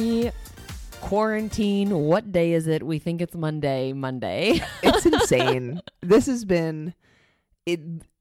Happy quarantine. What day is it? We think it's Monday. Monday. it's insane. this has been it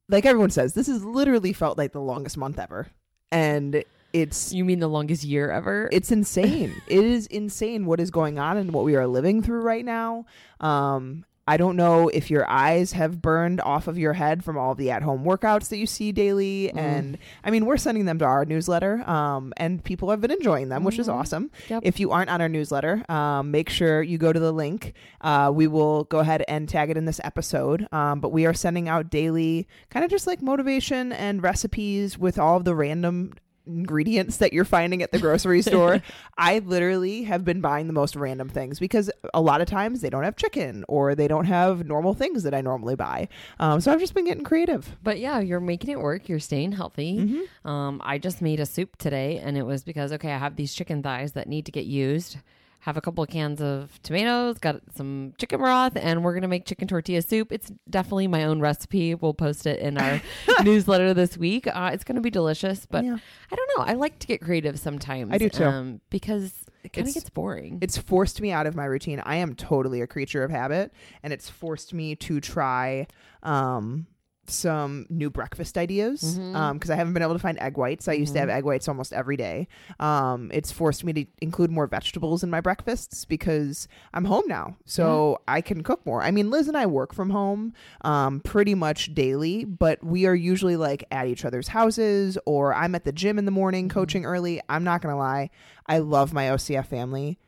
like everyone says, this has literally felt like the longest month ever. And it's you mean the longest year ever? It's insane. it is insane what is going on and what we are living through right now. Um I don't know if your eyes have burned off of your head from all the at-home workouts that you see daily, mm. and I mean we're sending them to our newsletter, um, and people have been enjoying them, mm-hmm. which is mm-hmm. awesome. Yep. If you aren't on our newsletter, um, make sure you go to the link. Uh, we will go ahead and tag it in this episode, um, but we are sending out daily, kind of just like motivation and recipes with all of the random ingredients that you're finding at the grocery store. I literally have been buying the most random things because a lot of times they don't have chicken or they don't have normal things that I normally buy. Um, so I've just been getting creative. But yeah, you're making it work. You're staying healthy. Mm-hmm. Um, I just made a soup today and it was because, okay, I have these chicken thighs that need to get used have a couple of cans of tomatoes, got some chicken broth, and we're going to make chicken tortilla soup. It's definitely my own recipe. We'll post it in our newsletter this week. Uh, it's going to be delicious, but yeah. I don't know. I like to get creative sometimes. I do too. Um, because it kind of gets boring. It's forced me out of my routine. I am totally a creature of habit, and it's forced me to try. Um, some new breakfast ideas because mm-hmm. um, I haven't been able to find egg whites. I used mm-hmm. to have mm-hmm. egg whites almost every day. Um, it's forced me to include more vegetables in my breakfasts because I'm home now, so I can cook more. I mean, Liz and I work from home um, pretty much daily, but we are usually like at each other's houses or I'm at the gym in the morning mm-hmm. coaching early. I'm not gonna lie, I love my OCF family.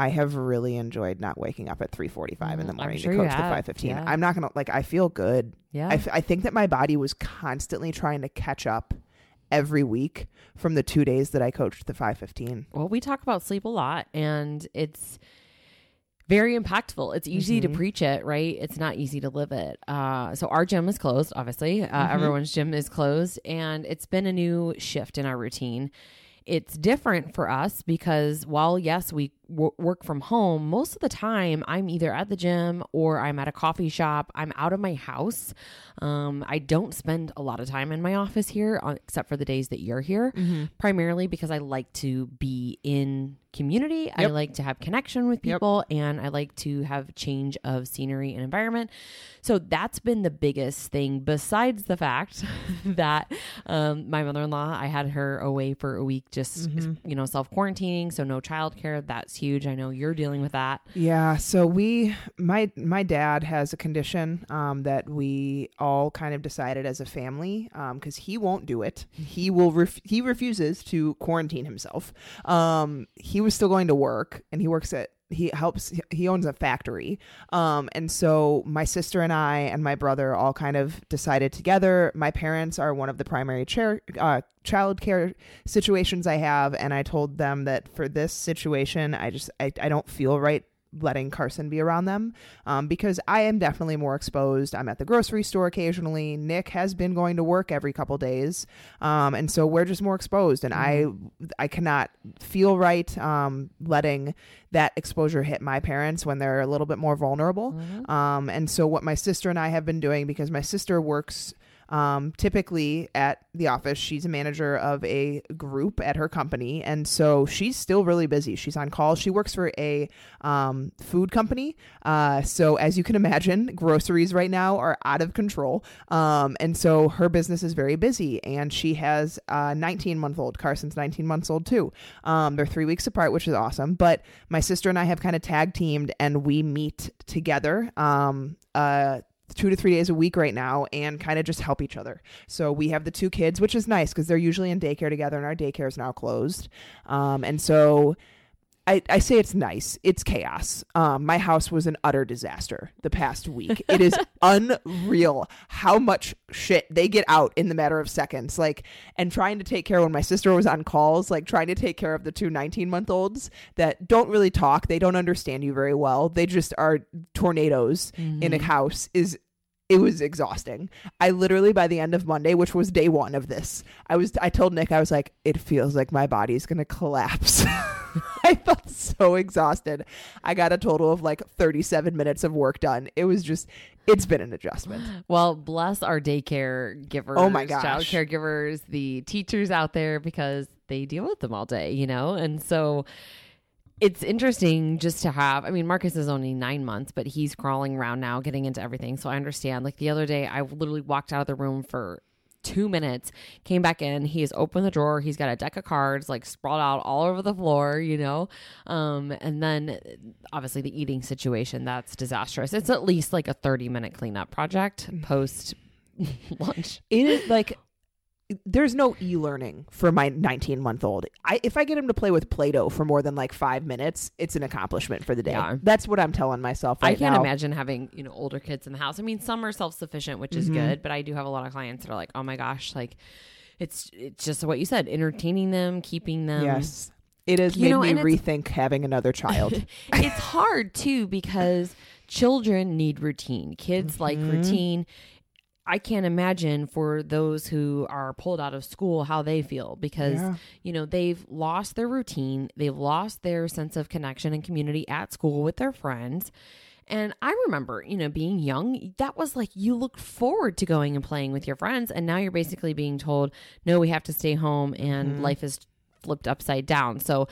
I have really enjoyed not waking up at 3:45 in the mm, morning sure to coach the 5:15. Yeah. I'm not going to like I feel good. Yeah. I, f- I think that my body was constantly trying to catch up every week from the 2 days that I coached the 5:15. Well, we talk about sleep a lot and it's very impactful. It's easy mm-hmm. to preach it, right? It's not easy to live it. Uh, so our gym is closed, obviously. Uh, mm-hmm. Everyone's gym is closed, and it's been a new shift in our routine. It's different for us because while yes, we w- work from home, most of the time I'm either at the gym or I'm at a coffee shop. I'm out of my house. Um, I don't spend a lot of time in my office here, uh, except for the days that you're here, mm-hmm. primarily because I like to be in community. Yep. I like to have connection with people yep. and I like to have change of scenery and environment. So that's been the biggest thing besides the fact that um, my mother-in-law, I had her away for a week just mm-hmm. you know self-quarantining, so no childcare. That's huge. I know you're dealing with that. Yeah, so we my my dad has a condition um, that we all kind of decided as a family because um, he won't do it. He will ref- he refuses to quarantine himself. Um, he was still going to work and he works at he helps he owns a factory. Um and so my sister and i and my brother all kind of decided together. My parents are one of the primary chair uh child care situations i have and i told them that for this situation i just i, I don't feel right letting Carson be around them um, because I am definitely more exposed. I'm at the grocery store occasionally. Nick has been going to work every couple days, um, and so we're just more exposed. And mm-hmm. I I cannot feel right um, letting that exposure hit my parents when they're a little bit more vulnerable. Mm-hmm. Um, and so what my sister and I have been doing because my sister works um, typically at the office, she's a manager of a group at her company, and so she's still really busy. She's on call. She works for a um, food company, uh, so as you can imagine, groceries right now are out of control, um, and so her business is very busy. And she has a 19 month old. Carson's 19 months old too. Um, they're three weeks apart, which is awesome. But my sister and I have kind of tag teamed, and we meet together. Um, uh, two to three days a week right now and kind of just help each other. So we have the two kids, which is nice because they're usually in daycare together and our daycare is now closed. Um, and so I, I say it's nice. It's chaos. Um, my house was an utter disaster the past week. It is unreal how much shit they get out in the matter of seconds. Like, and trying to take care when my sister was on calls, like trying to take care of the two 19 month olds that don't really talk. They don't understand you very well. They just are tornadoes in a house is it was exhausting. I literally by the end of Monday, which was day one of this, I was I told Nick I was like, it feels like my body's gonna collapse. I felt so exhausted. I got a total of like 37 minutes of work done. It was just, it's been an adjustment. Well, bless our daycare givers, Oh my child gosh. caregivers, the teachers out there because they deal with them all day, you know? And so it's interesting just to have. I mean, Marcus is only nine months, but he's crawling around now, getting into everything. So I understand. Like the other day, I literally walked out of the room for two minutes, came back in. He has opened the drawer. He's got a deck of cards like sprawled out all over the floor, you know? Um, and then obviously the eating situation that's disastrous. It's at least like a 30 minute cleanup project post lunch. It is like, there's no e-learning for my 19 month old. I if I get him to play with Play-Doh for more than like five minutes, it's an accomplishment for the day. Yeah. That's what I'm telling myself right I can't now. imagine having, you know, older kids in the house. I mean, some are self-sufficient, which is Mm-hmm. good, but I do have a lot of clients that are like, "Oh my gosh, like it's it's just what you said, entertaining them, keeping them." yes, it has You made know, me rethink having another child. it's hard too because children need routine. Kids like Mm-hmm. routine. I can't imagine for those who are pulled out of school how they feel because Yeah. you know they've lost their routine, they've lost their sense of connection and community at school with their friends. And I remember, you know, being young, that was like you looked forward to going and playing with your friends and now you're basically being told, "No, we have to stay home and Mm-hmm. life is flipped upside down." So,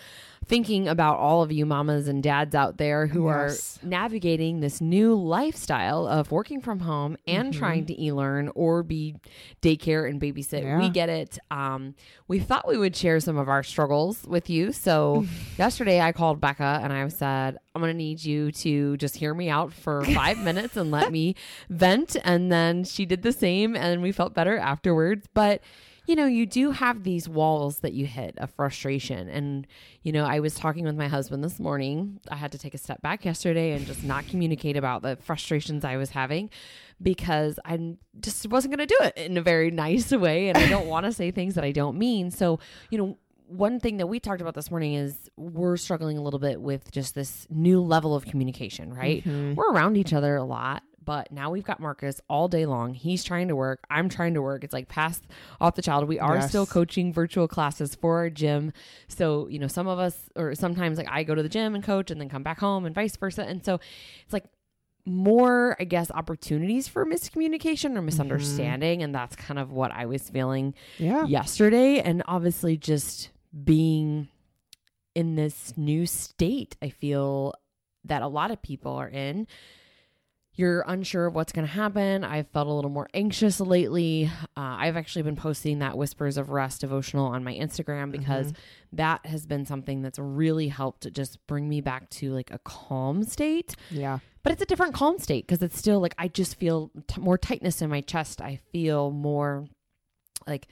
thinking about all of you mamas and dads out there who Yes. are navigating this new lifestyle of working from home and Mm-hmm. trying to e-learn or be daycare and babysit. Yeah. We get it. Um, we thought we would share some of our struggles with you. So yesterday I called Becca and I said, I'm going to need you to just hear me out for five minutes and let me vent. And then she did the same and we felt better afterwards. But you know, you do have these walls that you hit of frustration. And, you know, I was talking with my husband this morning. I had to take a step back yesterday and just not communicate about the frustrations I was having because I just wasn't going to do it in a very nice way. And I don't want to say things that I don't mean. So, you know, one thing that we talked about this morning is we're struggling a little bit with just this new level of communication, right? Mm-hmm. We're around each other a lot, but now we've got Marcus all day long. He's trying to work. I'm trying to work. It's like pass off the child. We are Yes. still coaching virtual classes for our gym. So, you know, some of us, or sometimes like I go to the gym and coach and then come back home and vice versa. And so it's like, more, I guess, opportunities for miscommunication or mm-hmm. misunderstanding. And that's kind of what I was feeling yeah. yesterday and obviously just being in this new state i feel that a lot of people are in you're unsure of what's going to happen i've felt a little more anxious lately uh, i've actually been posting that whispers of rest devotional on my instagram because that has been something that's really helped to just bring me back to like a calm state Yeah. but it's a different calm state because it's still like I just feel t- more tightness in my chest. I feel more like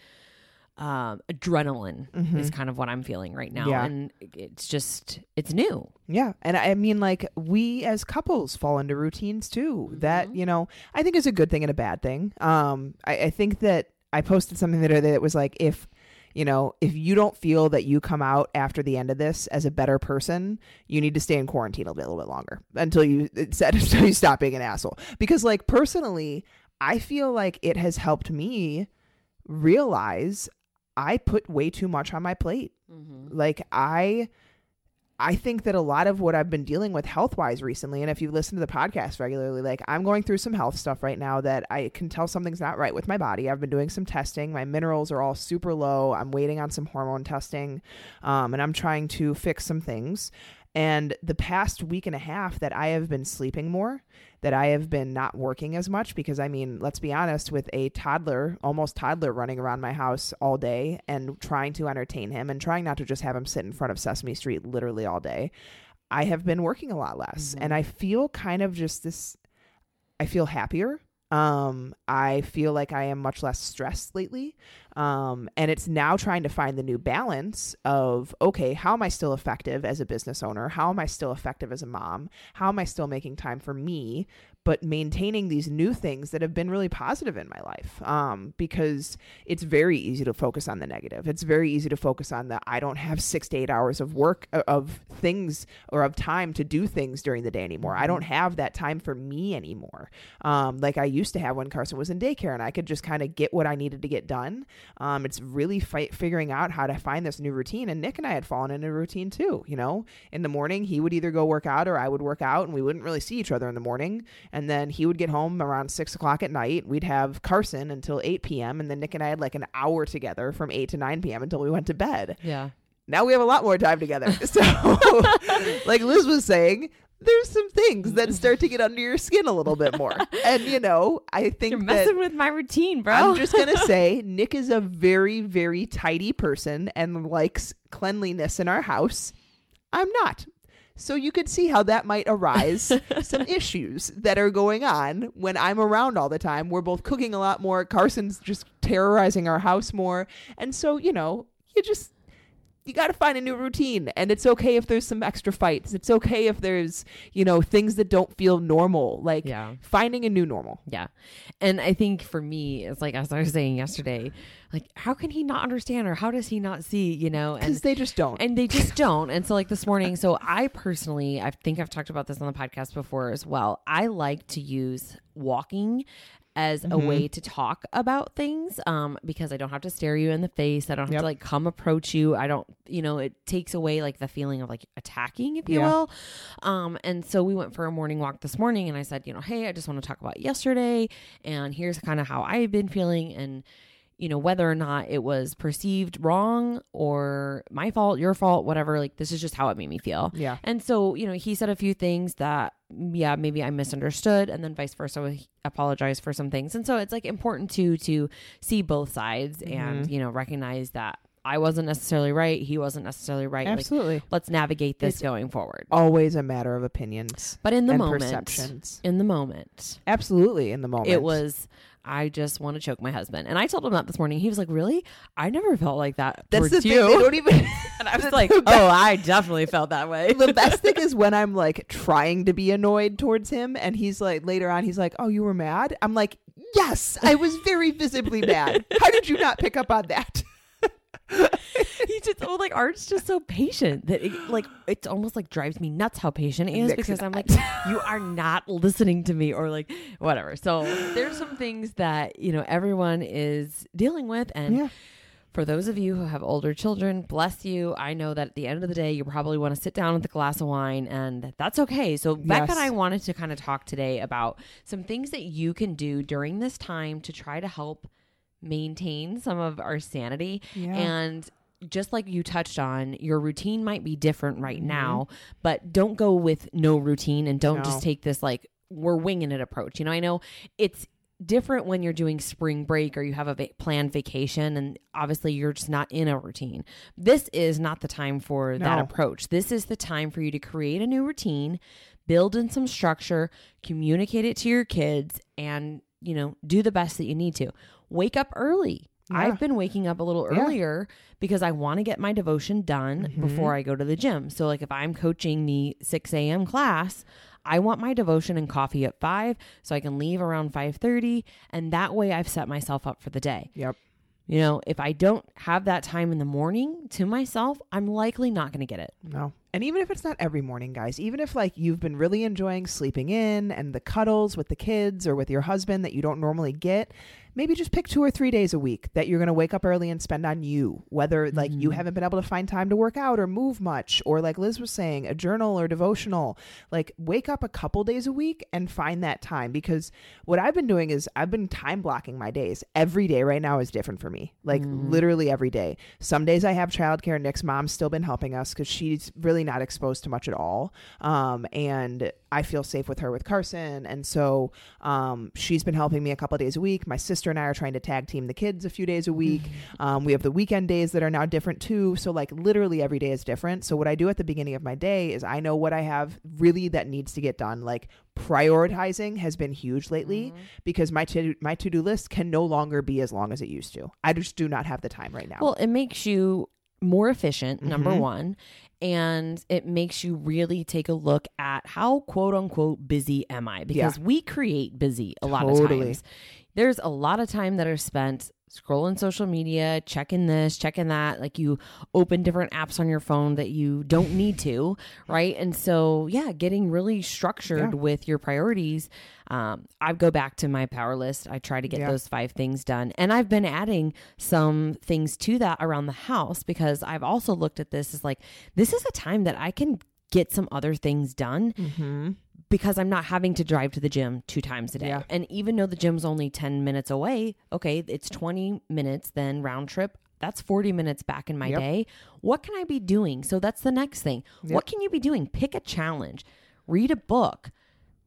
um, adrenaline is kind of what I'm feeling right now, Yeah. and it's just it's new. Yeah. And I mean, like, we as couples fall into routines too. That, you know, I think is a good thing and a bad thing. Um, I, I think that I posted something the other day that was like, if, you know, if you don't feel that you come out after the end of this as a better person, you need to stay in quarantine a little bit longer until you said until you stop being an asshole. Because, like, personally, I feel like it has helped me realize I put way too much on my plate. Like I I think that a lot of what I've been dealing with health wise recently, and if you listen to the podcast regularly, like I'm going through some health stuff right now that I can tell something's not right with my body. I've been doing some testing. My minerals are all super low. I'm waiting on some hormone testing, um, and I'm trying to fix some things. And the past week and a half that I have been sleeping more, that I have been not working as much because I mean, let's be honest, with a toddler, almost toddler running around my house all day and trying to entertain him and trying not to just have him sit in front of Sesame Street literally all day, I have been working a lot less. Mm-hmm. And I feel kind of just this I feel happier. Um, I feel like I am much less stressed lately. Um, and it's now trying to find the new balance of okay, how am I still effective as a business owner? How am I still effective as a mom? How am I still making time for me? But maintaining these new things that have been really positive in my life. Um, because it's very easy to focus on the negative. It's very easy to focus on the I don't have six to eight hours of work uh, of things or of time to do things during the day anymore. I don't have that time for me anymore. Um, like I used to have when Carson was in daycare and I could just kind of get what I needed to get done. Um, it's really fight figuring out how to find this new routine. And Nick and I had fallen into a routine too. You know, in the morning he would either go work out or I would work out, and we wouldn't really see each other in the morning. And then he would get home around six o'clock at night. We'd have Carson until eight p.m. and then Nick and I had like an hour together from eight to nine p.m. until we went to bed. Yeah. Now we have a lot more time together. So, like Liz was saying, there's some things that start to get under your skin a little bit more. And you know, I think You're that messing with my routine, bro. I'm just gonna say Nick is a very, very tidy person and likes cleanliness in our house. I'm not. So you could see how that might arise some issues that are going on when I'm around all the time. We're both cooking a lot more. Carson's just terrorizing our house more. And so, you know, you just you got to find a new routine and it's okay if there's some extra fights. It's okay if there's, you know, things that don't feel normal. Like Yeah. finding a new normal. Yeah. And I think for me, it's like, as I was saying yesterday, like, how can he not understand or how does he not see, you know? Because they just don't. and they just don't. And so, like this morning, so I personally, I think I've talked about this on the podcast before as well. I like to use walking as a Mm-hmm. way to talk about things um because I don't have to stare you in the face. I don't have Yep. to like come approach you. I don't, you know, it takes away like the feeling of like attacking, if you Yeah. will. Um and so we went for a morning walk this morning and I said, you know, hey, I just want to talk about yesterday and here's kind of how I've been feeling and you know whether or not it was perceived wrong or my fault your fault whatever like this is just how it made me feel Yeah. and so you know he said a few things that yeah maybe i misunderstood and then vice versa he apologized for some things and so it's like important to to see both sides Mm-hmm. and you know recognize that i wasn't necessarily right he wasn't necessarily right like Absolutely. let's navigate this It's going forward Always a matter of opinions but in the moment perceptions. in the moment Absolutely, in the moment. it was I just want to choke my husband. And I told him that this morning. He was like, "Really? I never felt like that That's the thing. you." They don't even. and I was like, "Oh, I definitely felt that way." the best thing is when I'm like trying to be annoyed towards him, and he's like later on, he's like, "Oh, you were mad." I'm like, "Yes, I was very visibly mad. How did you not pick up on that?" He just oh, like Art's just so patient that it like it's almost like drives me nuts how patient he is Mix because I'm like, you are not listening to me or like whatever. So there's some things that you know everyone is dealing with, and Yeah. For those of you who have older children, bless you. I know that at the end of the day, you probably want to sit down with a glass of wine, and that's okay. So, Becca and I wanted to kind of talk today about some things that you can do during this time to try to help maintain some of our sanity. Yeah. And just like you touched on, your routine might be different right Mm-hmm. now, but don't go with no routine and don't No. just take this like we're winging it approach. You know, I know it's different when you're doing spring break or you have a va- planned vacation and obviously you're just not in a routine. This is not the time for that approach. This is the time for you to create a new routine, build in some structure, communicate it to your kids and, you know, do the best that you need to. Wake up early. Yeah. I've been waking up a little Yeah. earlier because I want to get my devotion done Mm-hmm. before I go to the gym. So, like, if I'm coaching the 6 a.m. class, I want my devotion and coffee at 5 so I can leave around 5:30 and that way I've set myself up for the day. Yep. You know, if I don't have that time in the morning to myself, I'm likely not going to get it. No. And even if it's not every morning, guys, even if like you've been really enjoying sleeping in and the cuddles with the kids or with your husband that you don't normally get, maybe just pick two or three days a week that you're going to wake up early and spend on you. Whether like you mm-hmm. haven't been able to find time to work out or move much, or like Liz was saying, a journal or devotional, like wake up a couple days a week and find that time. Because what I've been doing is I've been time blocking my days. Every day right now is different for me, like mm-hmm. literally every day. Some days I have childcare. Nick's mom's still been helping us because she's really not exposed to much at all. Um, and I feel safe with her with Carson. And so um, she's been helping me a couple days a week. My sister and I are trying to tag team the kids a few days a week. Um, we have the weekend days that are now different too. So, like, literally every day is different. So, what I do at the beginning of my day is I know what I have really that needs to get done. Like, prioritizing has been huge lately because my to my to do list can no longer be as long as it used to. I just do not have the time right now. Well, it makes you more efficient, number Mhm. one, and it makes you really take a look at how quote unquote busy am I? Because we create busy a lot of times. There's a lot of time that are spent scrolling social media, checking this, checking that. Like you open different apps on your phone that you don't need to, right? And so, yeah, getting really structured Yeah. with your priorities. Um, I go back to my power list. I try to get Yeah. those five things done. And I've been adding some things to that around the house because I've also looked at this as like, this is a time that I can get some other things done mm-hmm. Because I'm not having to drive to the gym two times a day. Yeah. And even though the gym's only 10 minutes away, okay, it's 20 minutes then round trip. That's 40 minutes back in my Yep. day. What can I be doing? So that's the next thing. Yep. What can you be doing? Pick a challenge, read a book,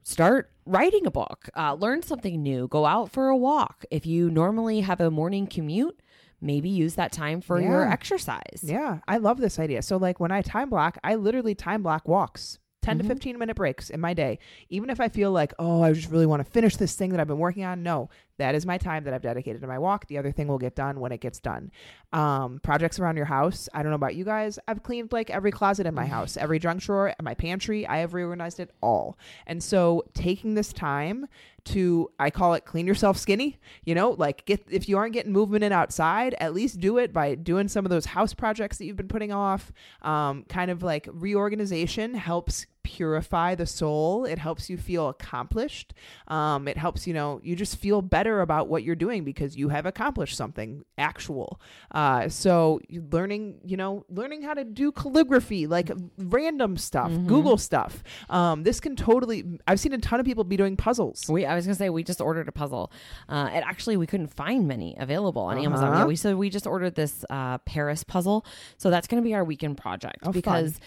start writing a book, uh, learn something new, go out for a walk. If you normally have a morning commute, maybe use that time for your exercise. Yeah, I love this idea. So like when I time block, I literally time block walks. 10 Mhm. to 15 minute breaks in my day. Even if I feel like, oh, I just really want to finish this thing that I've been working on. No, that is my time that I've dedicated to my walk. The other thing will get done when it gets done. Um, projects around your house. I don't know about you guys. I've cleaned like every closet in my house, every junk drawer, my pantry. I have reorganized it all. And so taking this time to I call it clean yourself skinny, you know, like get if you aren't getting movement in outside, at least do it by doing some of those house projects that you've been putting off. Um, kind of like reorganization helps purify the soul. It helps you feel accomplished. Um, it helps you know you just feel better about what you're doing because you have accomplished something actual. Uh, so learning, you know, learning how to do calligraphy, like random stuff, Mhm. Google stuff. Um, this can totally. I've seen a ton of people be doing puzzles. We, I was gonna say we just ordered a puzzle. Uh, and actually, we couldn't find many available on Amazon. Uh-huh. Yeah, we so we just ordered this uh, Paris puzzle. So that's gonna be our weekend project Oh, fun. because,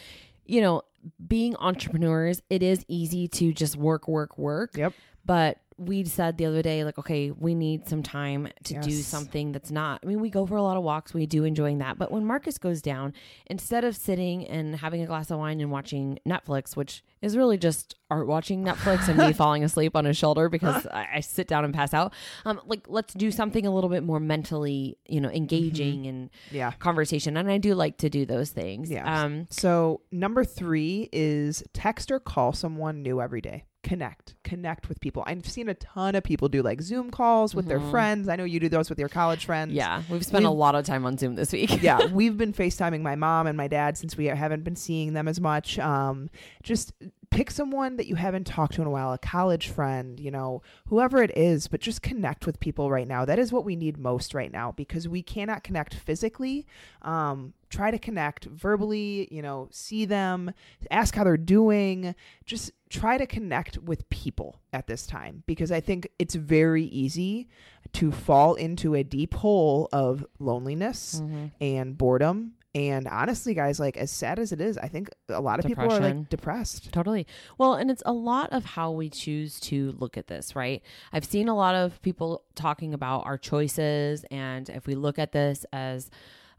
you know, being entrepreneurs, it is easy to just work, work, work. Yep. But we said the other day, like, okay, we need some time to do something that's not. I mean, we go for a lot of walks, we do enjoying that. But when Marcus goes down, instead of sitting and having a glass of wine and watching Netflix, which is really just art watching Netflix and me falling asleep on his shoulder because I, I sit down and pass out. Um, like, let's do something a little bit more mentally, you know, engaging and Yeah. conversation. And I do like to do those things. Yeah. Um, So number three is text or call someone new every day. Connect, connect with people. I've seen a ton of people do like Zoom calls with their Mhm. friends. I know you do those with your college friends. yeah, we've spent a We've- lot of time on Zoom this week. yeah, we've been FaceTiming my mom and my dad since we haven't been seeing them as much. Um, just pick someone that you haven't talked to in a while, a college friend, you know, whoever it is, but just connect with people right now. That is what we need most right now because we cannot connect physically. Um, try to connect verbally, you know, see them, ask how they're doing, just try to connect with people at this time because I think it's very easy to fall into a deep hole of loneliness Mhm. and boredom. And honestly, guys, like as sad as it is, I think a lot of people are like depressed. Totally. Well, and it's a lot of how we choose to look at this, right? I've seen a lot of people talking about our choices and if we look at this as,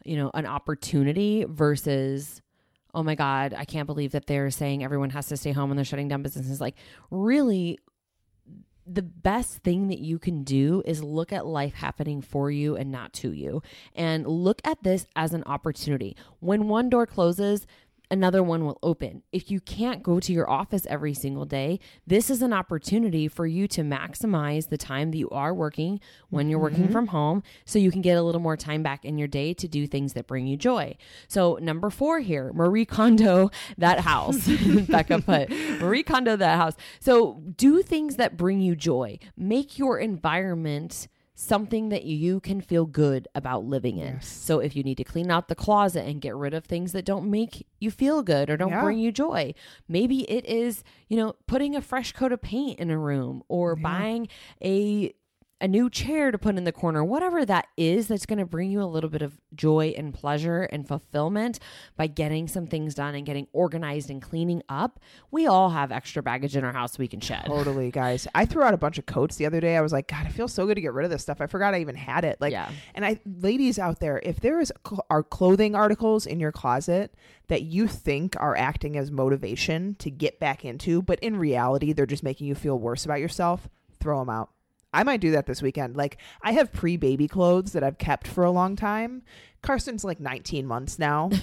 you know, an opportunity versus oh my god, I can't believe that they're saying everyone has to stay home and they're shutting down businesses like really the best thing that you can do is look at life happening for you and not to you. And look at this as an opportunity. When one door closes, another one will open. If you can't go to your office every single day, this is an opportunity for you to maximize the time that you are working when you're working mm-hmm. from home so you can get a little more time back in your day to do things that bring you joy. So, number four here, Marie Kondo that house. Becca put Marie Kondo that house. So, do things that bring you joy. Make your environment something that you can feel good about living in. Yes. So if you need to clean out the closet and get rid of things that don't make you feel good or don't Yeah. bring you joy, maybe it is, you know, putting a fresh coat of paint in a room or Yeah. buying a a new chair to put in the corner, whatever that is that's going to bring you a little bit of joy and pleasure and fulfillment by getting some things done and getting organized and cleaning up. We all have extra baggage in our house we can shed. Totally, guys. I threw out a bunch of coats the other day. I was like, God, I feel so good to get rid of this stuff. I forgot I even had it. Like, Yeah. and I, ladies out there, if there is cl- are clothing articles in your closet that you think are acting as motivation to get back into, but in reality they're just making you feel worse about yourself, throw them out. I might do that this weekend. Like, I have pre baby clothes that I've kept for a long time. Carson's like 19 months now.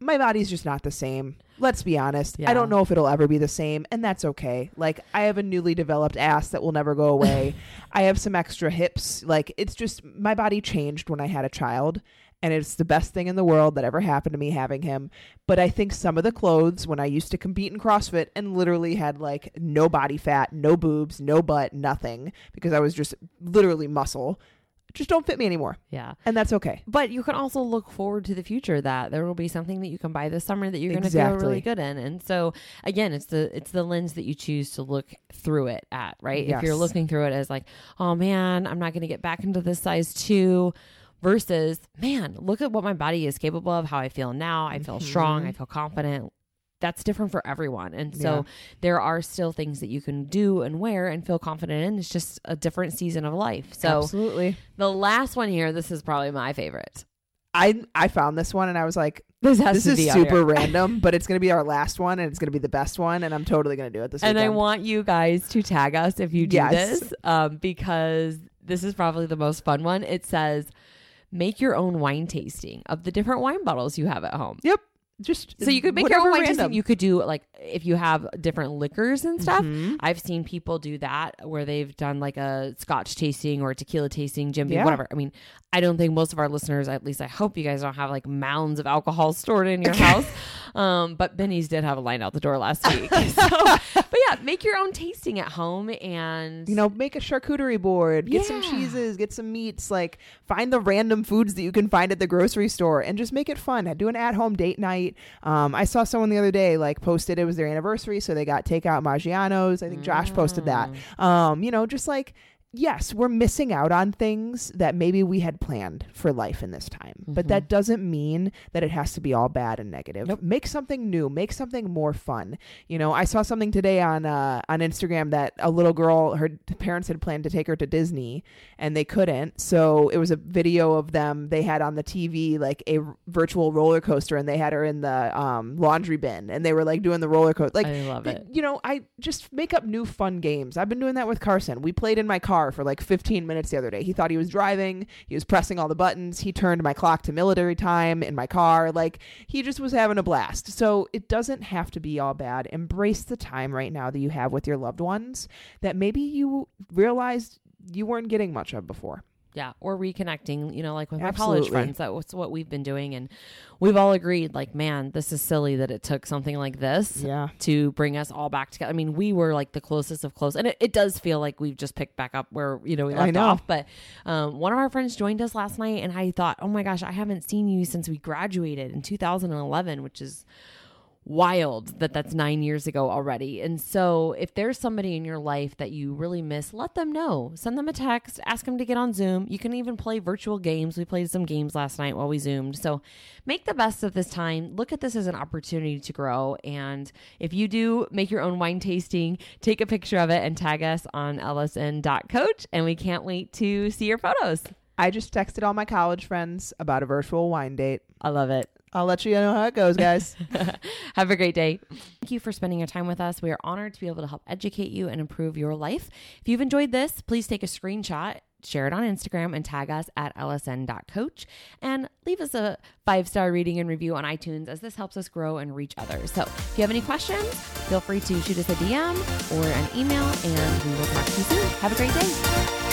My body's just not the same. Let's be honest. Yeah. I don't know if it'll ever be the same, and that's okay. Like, I have a newly developed ass that will never go away. I have some extra hips. Like, it's just my body changed when I had a child, and it's the best thing in the world that ever happened to me having him. But I think some of the clothes when I used to compete in CrossFit and literally had like no body fat, no boobs, no butt, nothing, because I was just literally muscle, just don't fit me anymore. Yeah. And that's okay. But you can also look forward to the future that there will be something that you can buy this summer that you're going to feel really good in. And so again, it's the it's the lens that you choose to look through it at, right? If you're looking through it as like, "Oh man, I'm not going to get back into this size 2." Versus, man, look at what my body is capable of, how I feel now. I feel strong, I feel confident. That's different for everyone. And so Yeah. there are still things that you can do and wear and feel confident in. It's just a different season of life. So Absolutely. the last one here, this is probably my favorite. I I found this one and I was like, This has this to is super random, but it's gonna be our last one and it's gonna be the best one, and I'm totally gonna do it this And I want you guys to tag us if you do Yes. this, um, because this is probably the most fun one. It says, "Make your own wine tasting of the different wine bottles you have at home." Yep. Just So you could make your own wine tasting. You could do like if you have different liquors and stuff. Mhm. I've seen people do that where they've done like a Scotch tasting or a tequila tasting, Jim Beam, Yeah. whatever. I mean, I don't think most of our listeners, at least I hope you guys don't have like mounds of alcohol stored in your house. Um, but Binny's did have a line out the door last week. so, but yeah, make your own tasting at home and you know, make a charcuterie board, get some cheeses, get some meats, like find the random foods that you can find at the grocery store and just make it fun. Do an at home date night. Um, I saw someone the other day like posted it was their anniversary, so they got takeout Maggiano's. I think Josh posted that. Mm. Um, you know, just like yes, we're missing out on things that maybe we had planned for life in this time. But that doesn't mean that it has to be all bad and negative. Nope. Make something new, make something more fun. You know, I saw something today on uh, on Instagram that a little girl, her parents had planned to take her to Disney and they couldn't. So it was a video of them. They had on the TV like a r- virtual roller coaster and they had her in the um, laundry bin and they were like doing the roller coaster. Like I love it. you know, I just make up new fun games. I've been doing that with Carson. We played in my car for like 15 minutes the other day. He thought he was driving. He was pressing all the buttons. He turned my clock to military time in my car. Like he just was having a blast. So it doesn't have to be all bad. Embrace the time right now that you have with your loved ones that maybe you realized you weren't getting much of before. Yeah, or reconnecting, you know, like with my college friends. That's what we've been doing. And we've all agreed, like, man, this is silly that it took something like this Yeah. to bring us all back together. I mean, we were like the closest of close. And it, it does feel like we've just picked back up where, you know, we left off. But um, one of our friends joined us last night, and I thought, oh my gosh, I haven't seen you since we graduated in 2011, which is wild that that's nine years ago already. And so, if there's somebody in your life that you really miss, let them know. Send them a text, ask them to get on Zoom. You can even play virtual games. We played some games last night while we Zoomed. So, make the best of this time. Look at this as an opportunity to grow. And if you do make your own wine tasting, take a picture of it and tag us on lsn.coach. And we can't wait to see your photos. I just texted all my college friends about a virtual wine date. I love it. I'll let you know how it goes, guys. Have a great day. Thank you for spending your time with us. We are honored to be able to help educate you and improve your life. If you've enjoyed this, please take a screenshot, share it on Instagram, and tag us at lsn.coach. And leave us a five star reading and review on iTunes as this helps us grow and reach others. So if you have any questions, feel free to shoot us a DM or an email, and we will talk to you soon. Have a great day.